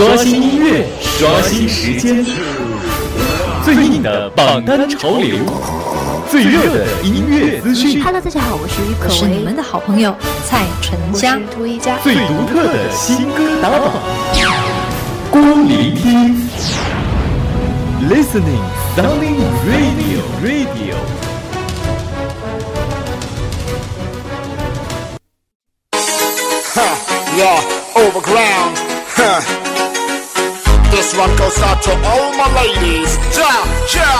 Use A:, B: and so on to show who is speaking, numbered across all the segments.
A: 刷新音乐，刷新时间，最硬的榜单潮流，最热的音乐资讯。
B: Hello，大家好，我是于可
C: 我是你们的好朋友蔡淳佳。
B: 涂一佳。
A: 最独特的新歌打榜，光聆听，Listening Sounding Radio Radio。
D: Yeah, overground. Huh. This one goes out to all my ladies. Ja, ja.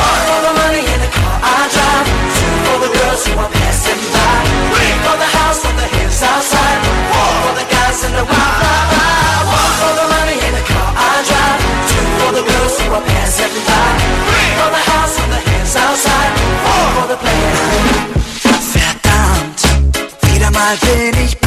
E: One for the money in the car I drive. Two for the girls who are passing by. Three for the house on the hills outside. Four for the guys in the wild, wild. One for the money in the car I drive. Two for the girls who are passing by. Three for the house on the hills outside. Four for the players. Verdammt, wieder mal ich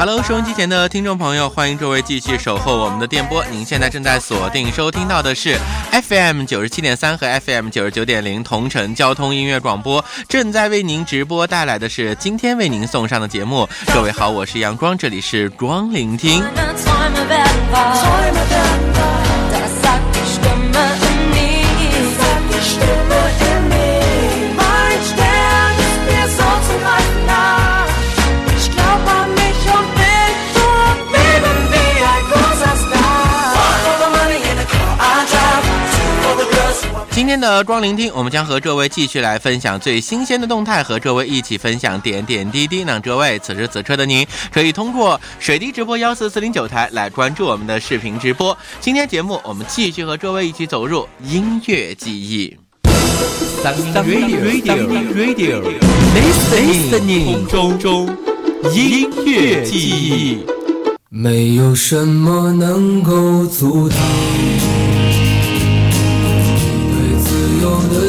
F: Hello，收音机前的听众朋友，欢迎各位继续守候我们的电波。您现在正在锁定收听到的是 FM 九十七点三和 FM 九十九点零同城交通音乐广播，正在为您直播带来的是今天为您送上的节目。各位好，我是阳光，这里是光聆听。今天的光聆听，我们将和各位继续来分享最新鲜的动态，和各位一起分享点点滴滴。那各位此时此刻的您，可以通过水滴直播幺四四零九台来关注我们的视频直播。今天节目，我们继续和各位一起走入音乐记忆。
A: Sunny Radio Radio Listening 中中音乐记忆。
G: 没有什么能够阻挡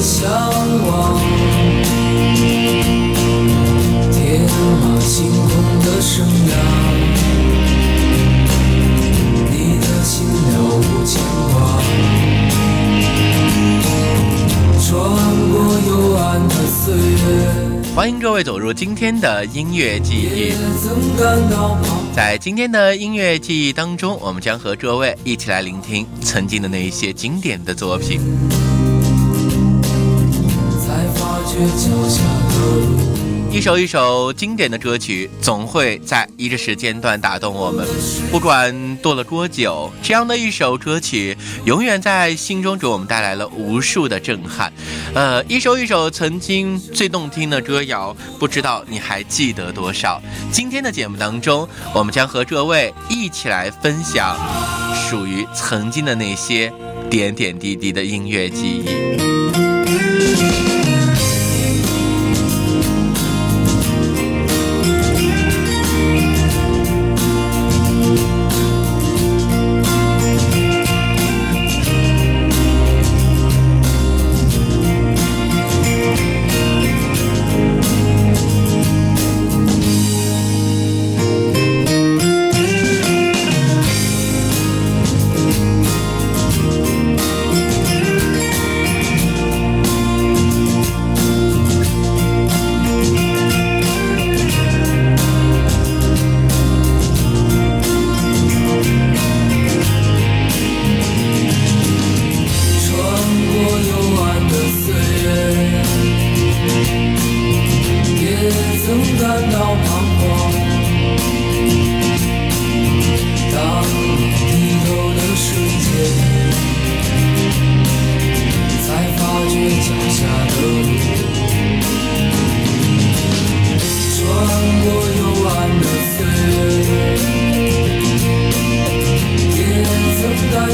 G: 向往，天马行空的生涯，你的心了无牵挂，穿过幽暗的岁月，
F: 欢迎各位走入今天的音乐记忆。在今天的音乐记忆当中，我们将和各位一起来聆听曾经的那一些经典的作品。一首一首经典的歌曲，总会在一个时间段打动我们。不管过了多久，这样的一首歌曲，永远在心中给我们带来了无数的震撼。呃，一首一首曾经最动听的歌谣，不知道你还记得多少？今天的节目当中，我们将和各位一起来分享属于曾经的那些点点滴滴的音乐记忆。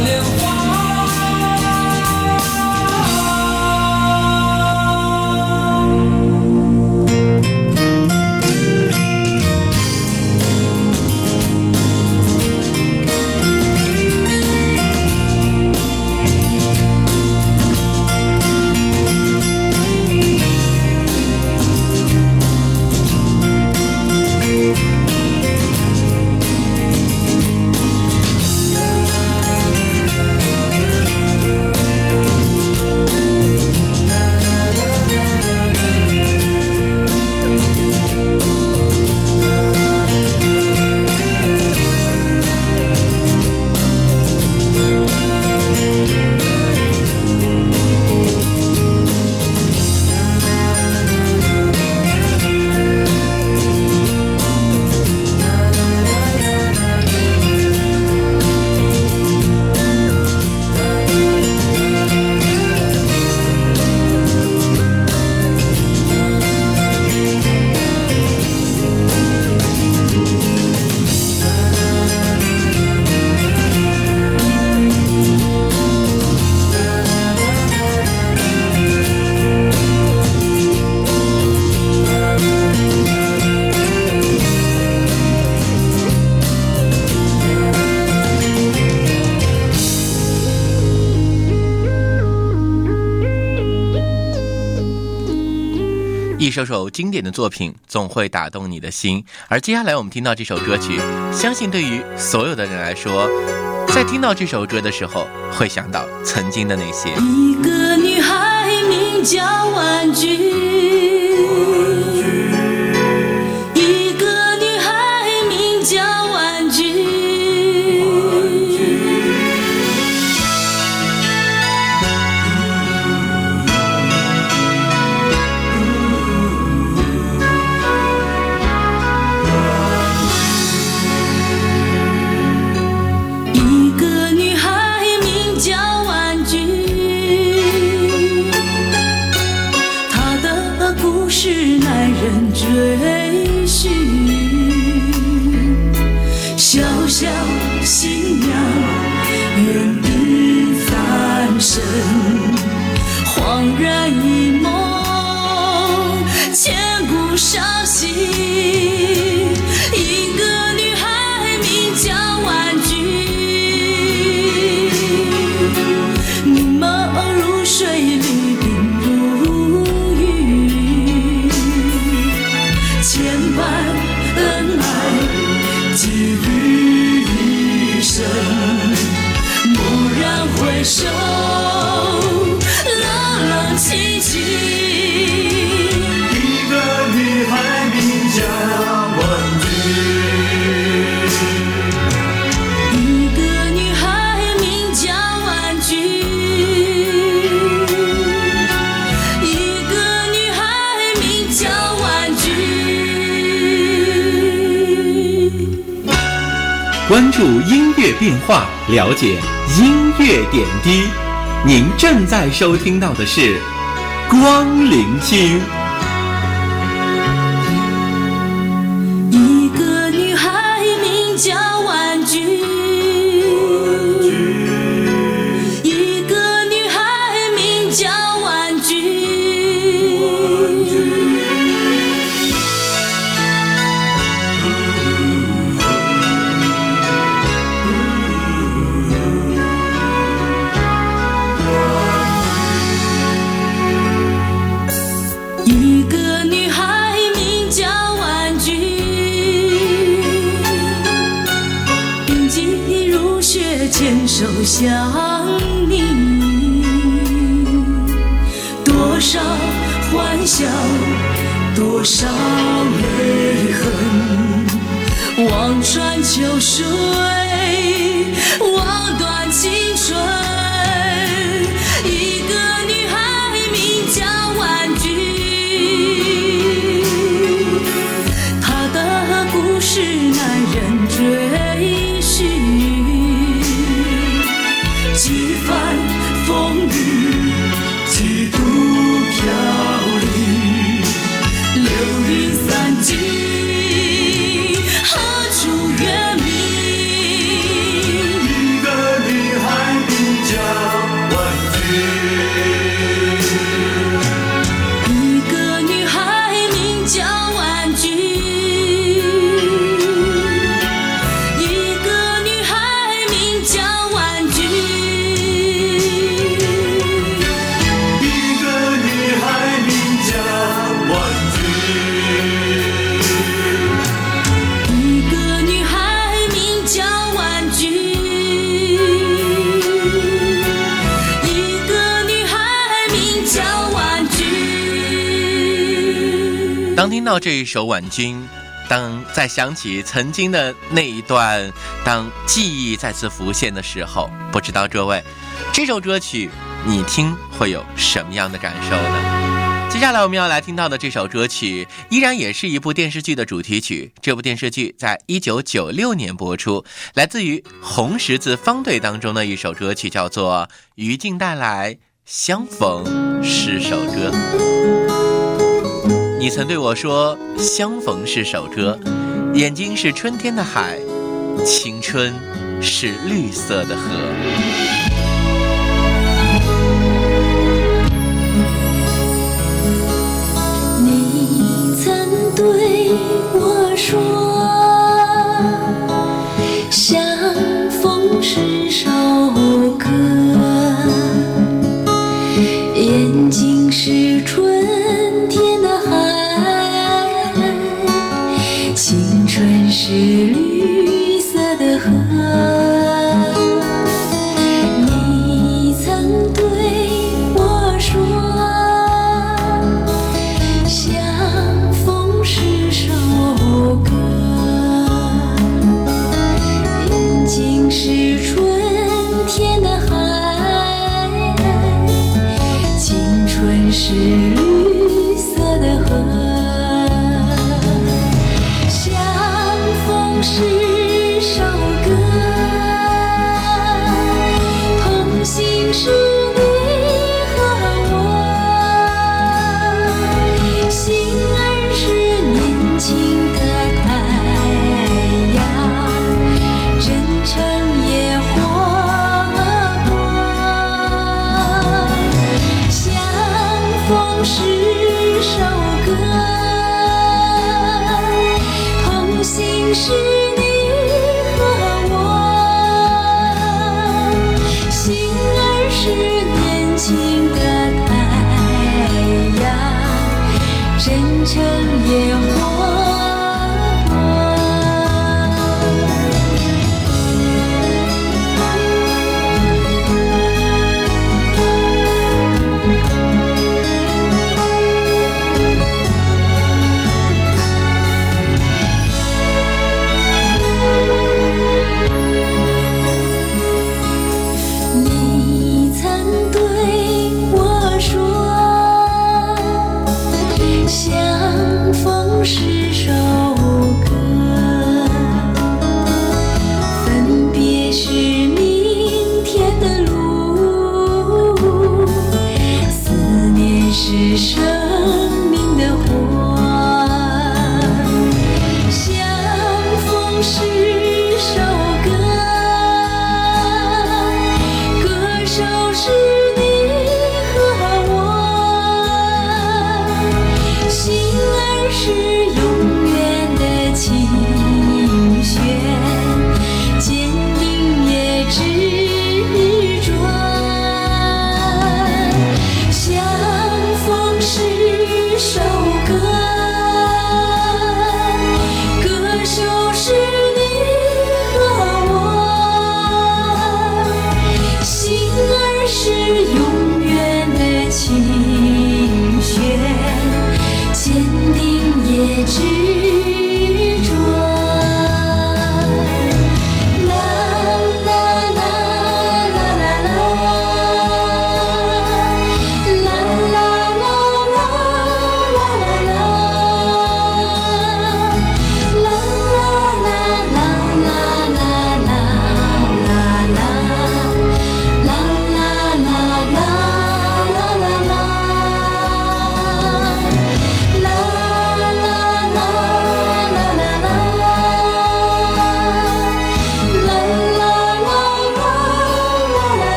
G: 零这
F: 首经典的作品总会打动你的心。而接下来我们听到这首歌曲，相信对于所有的人来说，在听到这首歌的时候，会想到曾经的那些。
H: 一个女孩名叫婉君，
A: 电话，了解音乐点滴。您正在收听到的是光聆听。
H: 想你。多少欢笑，多少泪痕，望穿秋水，
F: 当听到这一首《婉君》，当再想起曾经的那一段，当记忆再次浮现的时候，不知道各位，这首歌曲你听会有什么样的感受呢？接下来我们要来听到的这首歌曲，依然也是一部电视剧的主题曲。这部电视剧在一九九六年播出，来自于红十字方队当中的一首歌曲，叫做于静带来《相逢是首歌》。你曾对我说：“相逢是首歌，眼睛是春天的海，青春是绿色的河。”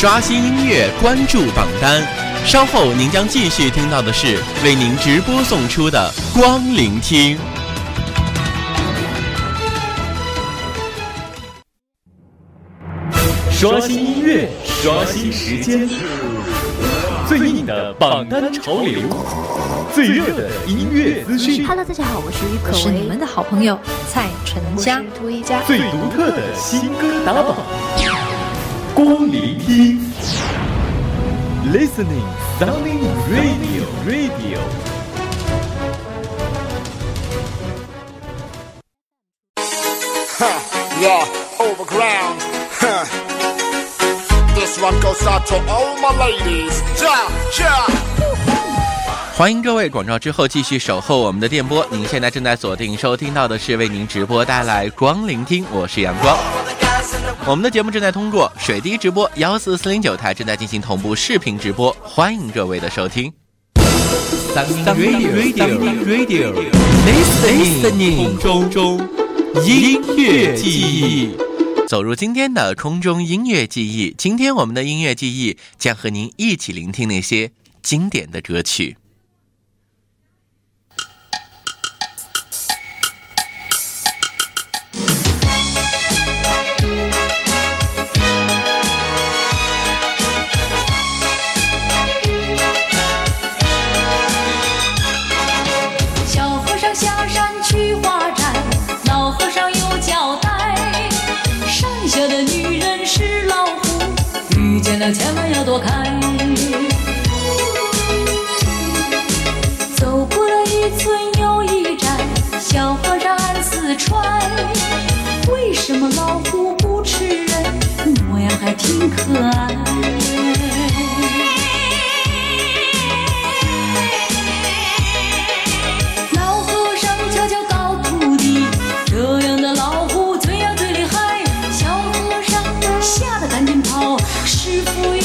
F: 刷新音乐，关注榜单。稍后您将继续听到的是为您直播送出的光聆听。
A: 刷新音乐，刷新时间，最硬的榜单潮流，最热的音乐资讯
C: ，Hello，大家好，我是于可是你们的好朋友蔡淳佳。
I: 涂一佳，
A: 最独特的新歌打榜，光聆听，Listening Sunny Radio Radio。
D: Huh, yeah, overground. Huh. This one goes out to all my ladies. Ja, ja.
F: 欢迎各位广告之后继续守候我们的电波。您现在正在锁定收听到的是为您直播带来光聆听，我是阳光。我们的节目正在通过水滴直播幺四四零九台正在进行同步视频直播，欢迎各位的收听。Radio Radio Listening 空中音乐记忆，走入今天的空中音乐记忆。今天我们的音乐记忆将和您一起聆听那些经典的歌曲。
H: fui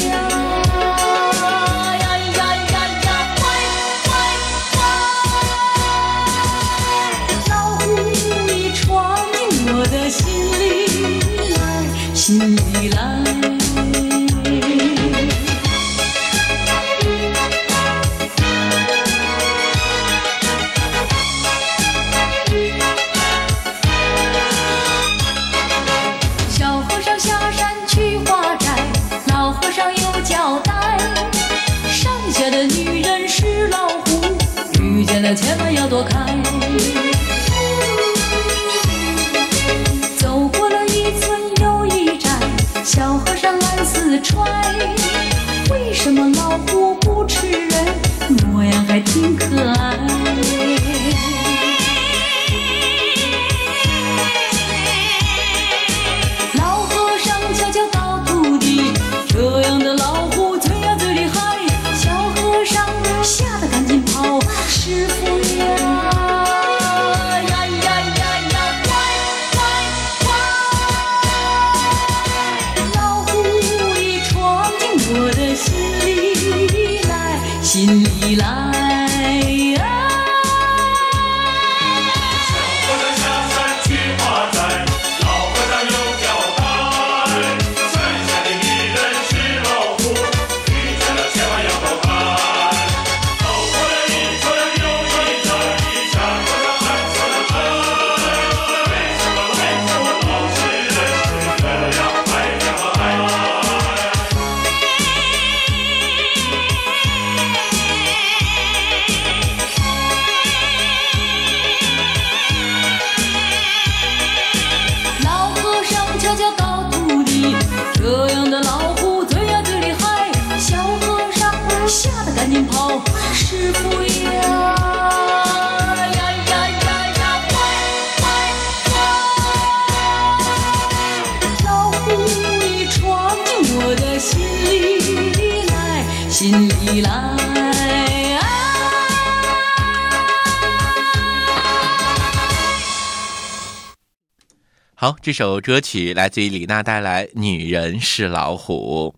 H: 这
F: 首歌曲来自于李娜带来女人是老虎。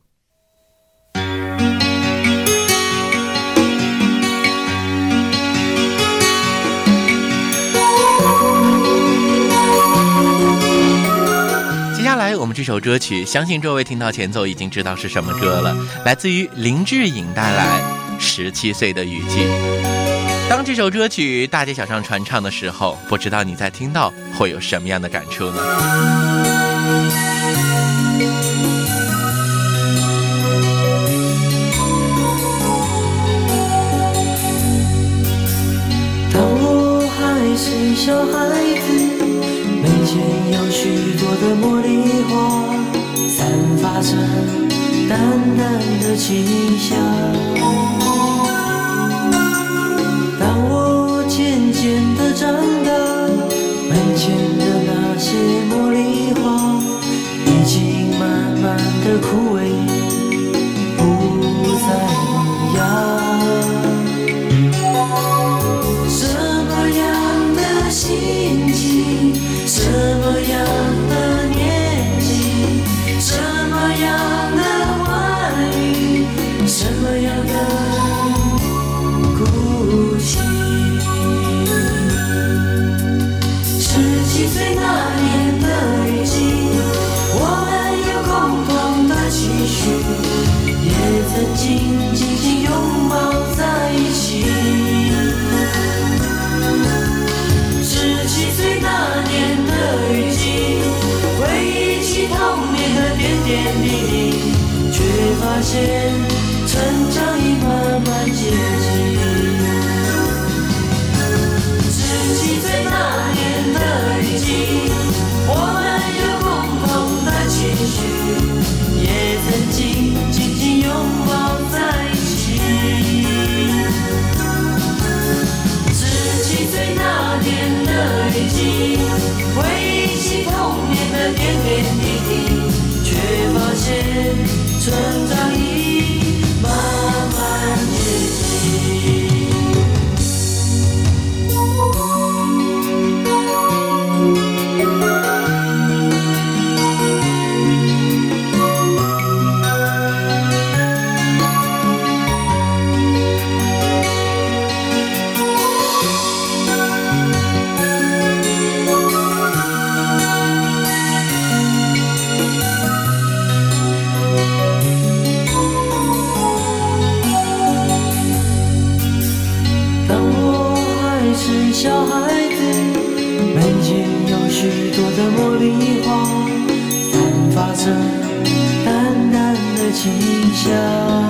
F: 接下来我们这首歌曲相信各位听到前奏已经知道是什么歌了来自于林志颖带来十七岁的雨季。当这首歌曲大街小巷传唱的时候不知道你在听到会有什么样的感触呢？
J: 当我还是小孩子门前有许多的茉莉花散发着淡淡的清香的枯萎。imagine. 着淡淡的清香。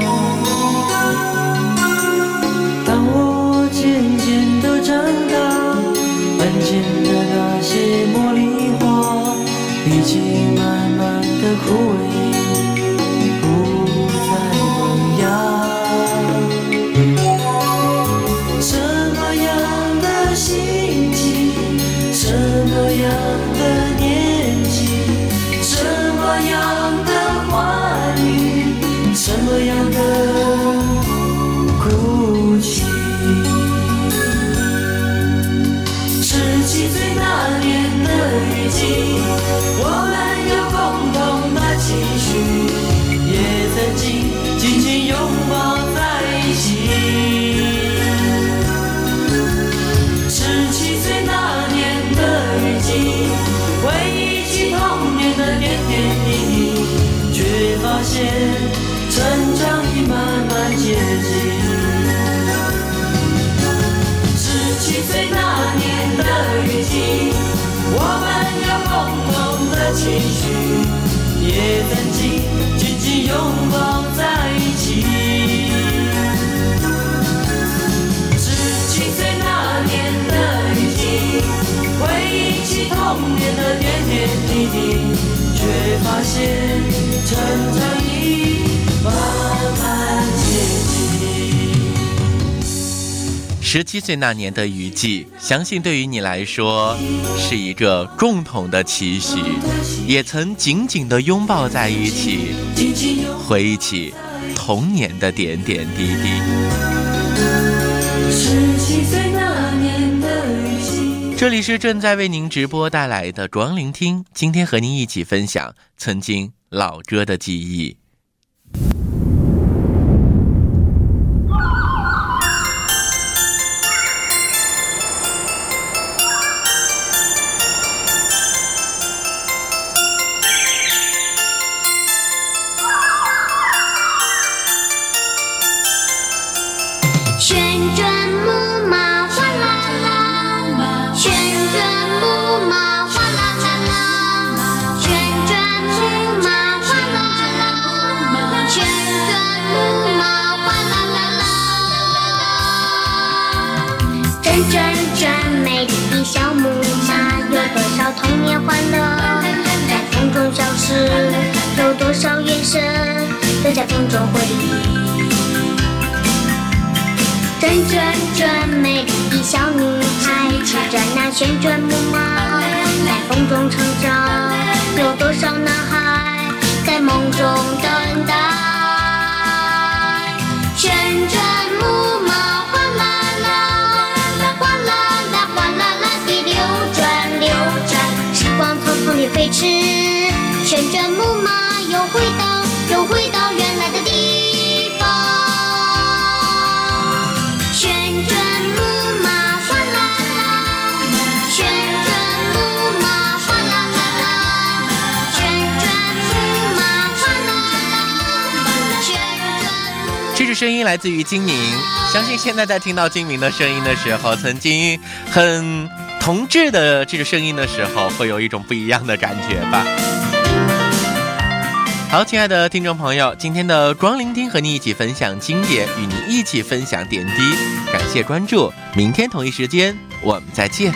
J: 十七岁那年的雨季，
F: 相信对于你来说是一个共同的期许，也曾紧紧地拥抱在一起，回忆起童年的点点滴滴。这里是正在为您直播带来的光聆听，今天和您一起分享曾经老歌的记忆。
K: 中消失？有多少眼神在风中回忆？转转转，美丽的小女孩骑着那旋转木马，在风中成长。有多少男孩在梦中等待？旋转旋转木马又回到，又回到原来的地方。旋转木马哗啦啦，旋转木马哗啦啦啦，旋转木马哗啦啦，旋转木。
F: 这支声音来自于金明，相信现在在听到金明的声音的时候，曾经很同志的这个声音的时候，会有一种不一样的感觉吧。好，亲爱的听众朋友，今天的光聆听和你一起分享经典，与你一起分享点滴，感谢关注，明天同一时间我们再见。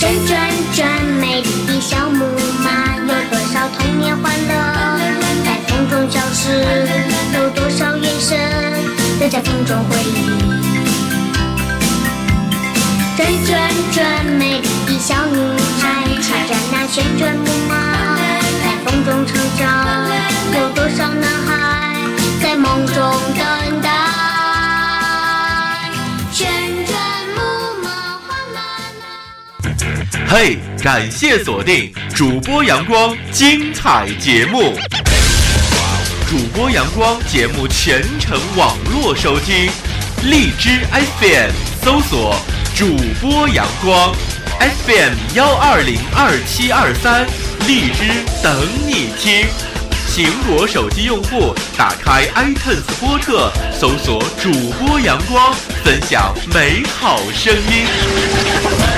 K: 转转转，美丽的小木马，有多少童年欢乐在风中消失？有多少眼神都在风中回忆？转转转，美丽的小女孩骑着那旋转木马，中成长。有多少男孩在梦中等待？旋转木马哗啦啦。
A: 嘿，感谢锁定主播阳光精彩节目。主播阳光节目全程网络收听，荔枝 FM 搜索主播阳光 FM 幺二零二七二三，荔枝等你听。苹果手机用户打开 iTunes 播客，搜索主播阳光，分享美好声音。